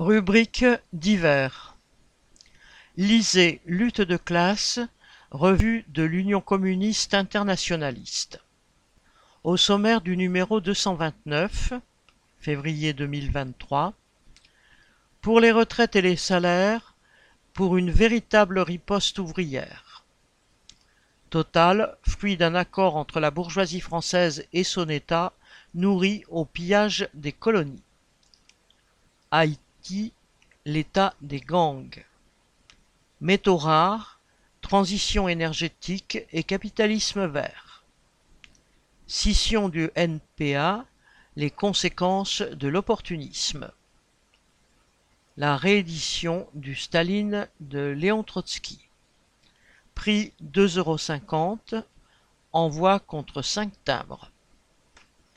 Rubrique divers. Lisez Lutte de classe, revue de l'Union communiste internationaliste. Au sommaire du numéro 229, février 2023, pour les retraites et les salaires, pour une véritable riposte ouvrière. Total, fruit d'un accord entre la bourgeoisie française et son État, nourri au pillage des colonies. Haïti, l'état des gangs. Métaux rares, transition énergétique et capitalisme vert. Scission du NPA, les conséquences de l'opportunisme. La réédition du Staline de Léon Trotsky. Prix 2,50 euros. Envoi contre 5 timbres.